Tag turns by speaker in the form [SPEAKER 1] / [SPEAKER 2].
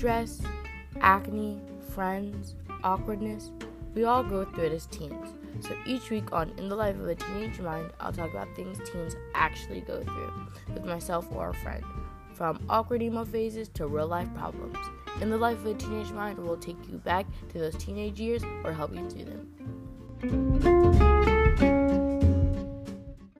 [SPEAKER 1] stress, acne, friends, awkwardness. We all go through it as teens. So each week on In the Life of a Teenage Mind, I'll talk about things teens actually go through with myself or a friend. From awkward emo phases to real life problems. In the Life of a Teenage Mind will take you back to those teenage years or help you through them.